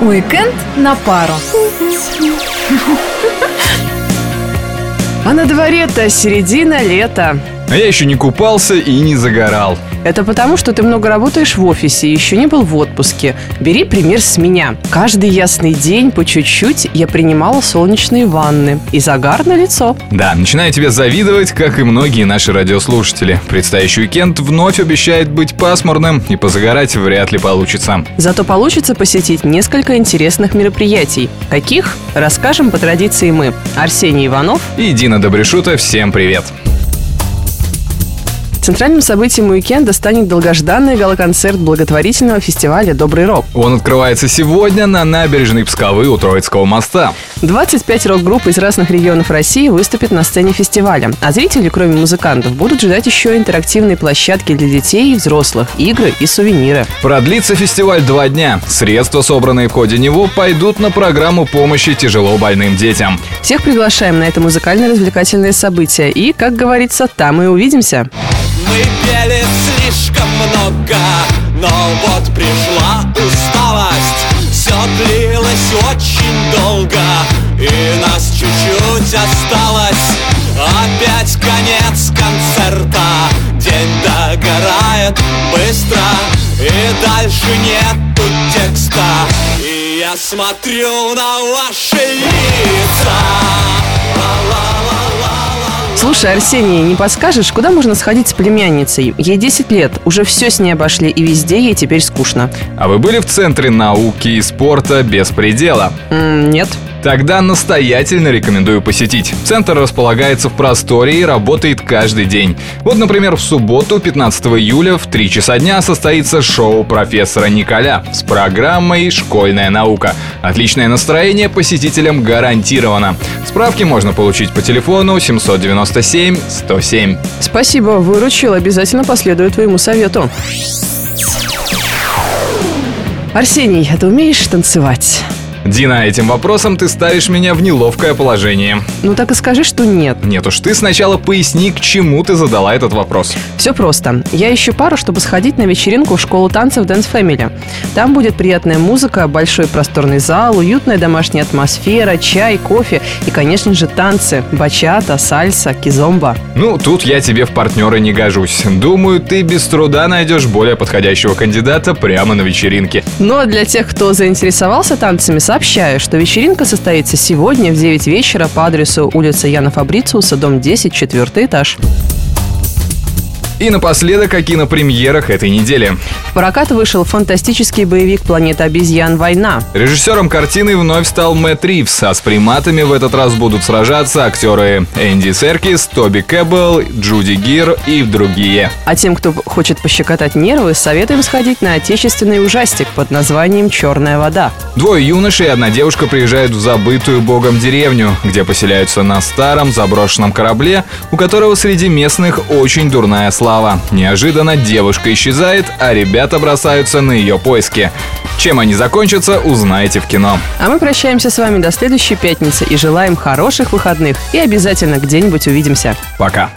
Уикенд на пару. А на дворе-то середина лета. А я еще не купался и не загорал. Это потому, что ты много работаешь в офисе и еще не был в отпуске. Бери пример с меня. Каждый ясный день по чуть-чуть я принимала солнечные ванны. И загар на лицо. Да, начинаю тебе завидовать, как и многие наши радиослушатели. Предстоящий уикенд вновь обещает быть пасмурным, и позагорать вряд ли получится. Зато получится посетить несколько интересных мероприятий. Каких? Расскажем по традиции мы. Арсений Иванов И Дина Добрешута, всем привет! Центральным событием уикенда станет долгожданный галоконцерт благотворительного фестиваля «Добрый рок». Он открывается сегодня на набережной Псковы у Троицкого моста. 25 рок-групп из разных регионов России выступят на сцене фестиваля. А зрители, кроме музыкантов, будут ждать еще интерактивные площадки для детей и взрослых, игры и сувениры. Продлится фестиваль два дня. Средства, собранные в ходе него, пойдут на программу помощи тяжело больным детям. Всех приглашаем на это музыкально-развлекательное событие. И, как говорится, там и увидимся. Мы пели слишком много, но вот пришла усталость. Все длилось очень долго, и нас чуть-чуть осталось. Опять конец концерта, день догорает быстро И дальше нету текста, и я смотрю на ваши лица Слушай, Арсений, не подскажешь, куда можно сходить с племянницей? Ей 10 лет, уже все с ней обошли, и везде ей теперь скучно. А вы были в Центре науки и спорта без предела? М, нет. Тогда настоятельно рекомендую посетить. Центр располагается в просторе и работает каждый день. Вот, например, в субботу, 15 июля в 3 часа дня состоится шоу профессора Николя с программой «Школьная наука». Отличное настроение посетителям гарантировано. Справки можно получить по телефону 797 107. Спасибо, выручил, обязательно последую твоему совету. Арсений, а ты умеешь танцевать? Дина, этим вопросом ты ставишь меня в неловкое положение. Ну так и скажи, что нет. Нет уж, ты сначала поясни, к чему ты задала этот вопрос. Все просто. Я ищу пару, чтобы сходить на вечеринку в школу танцев Dance Family. Там будет приятная музыка, большой просторный зал, уютная домашняя атмосфера, чай, кофе и, конечно же, танцы. Бачата, сальса, кизомба. Ну, тут я тебе в партнеры не гожусь. Думаю, ты без труда найдешь более подходящего кандидата прямо на вечеринке. Ну а для тех, кто заинтересовался танцами, сообщаю, что вечеринка состоится сегодня в 9 вечера по адресу улица Яна Фабрициуса, дом 10, четвертый этаж. И напоследок о кинопремьерах этой недели. В прокат вышел фантастический боевик «Планета обезьян. Война». Режиссером картины вновь стал Мэтт Ривз, а с приматами в этот раз будут сражаться актеры Энди Серкис, Тоби Кэббелл, Джуди Гир и другие. А тем, кто хочет пощекотать нервы, советуем сходить на отечественный ужастик под названием «Черная вода». Двое юношей и одна девушка приезжают в забытую богом деревню, где поселяются на старом заброшенном корабле, у которого среди местных очень дурная слава. Неожиданно девушка исчезает, а ребята бросаются на ее поиски. Чем они закончатся, узнаете в кино. А мы прощаемся с вами до следующей пятницы и желаем хороших выходных. И обязательно где-нибудь увидимся. Пока.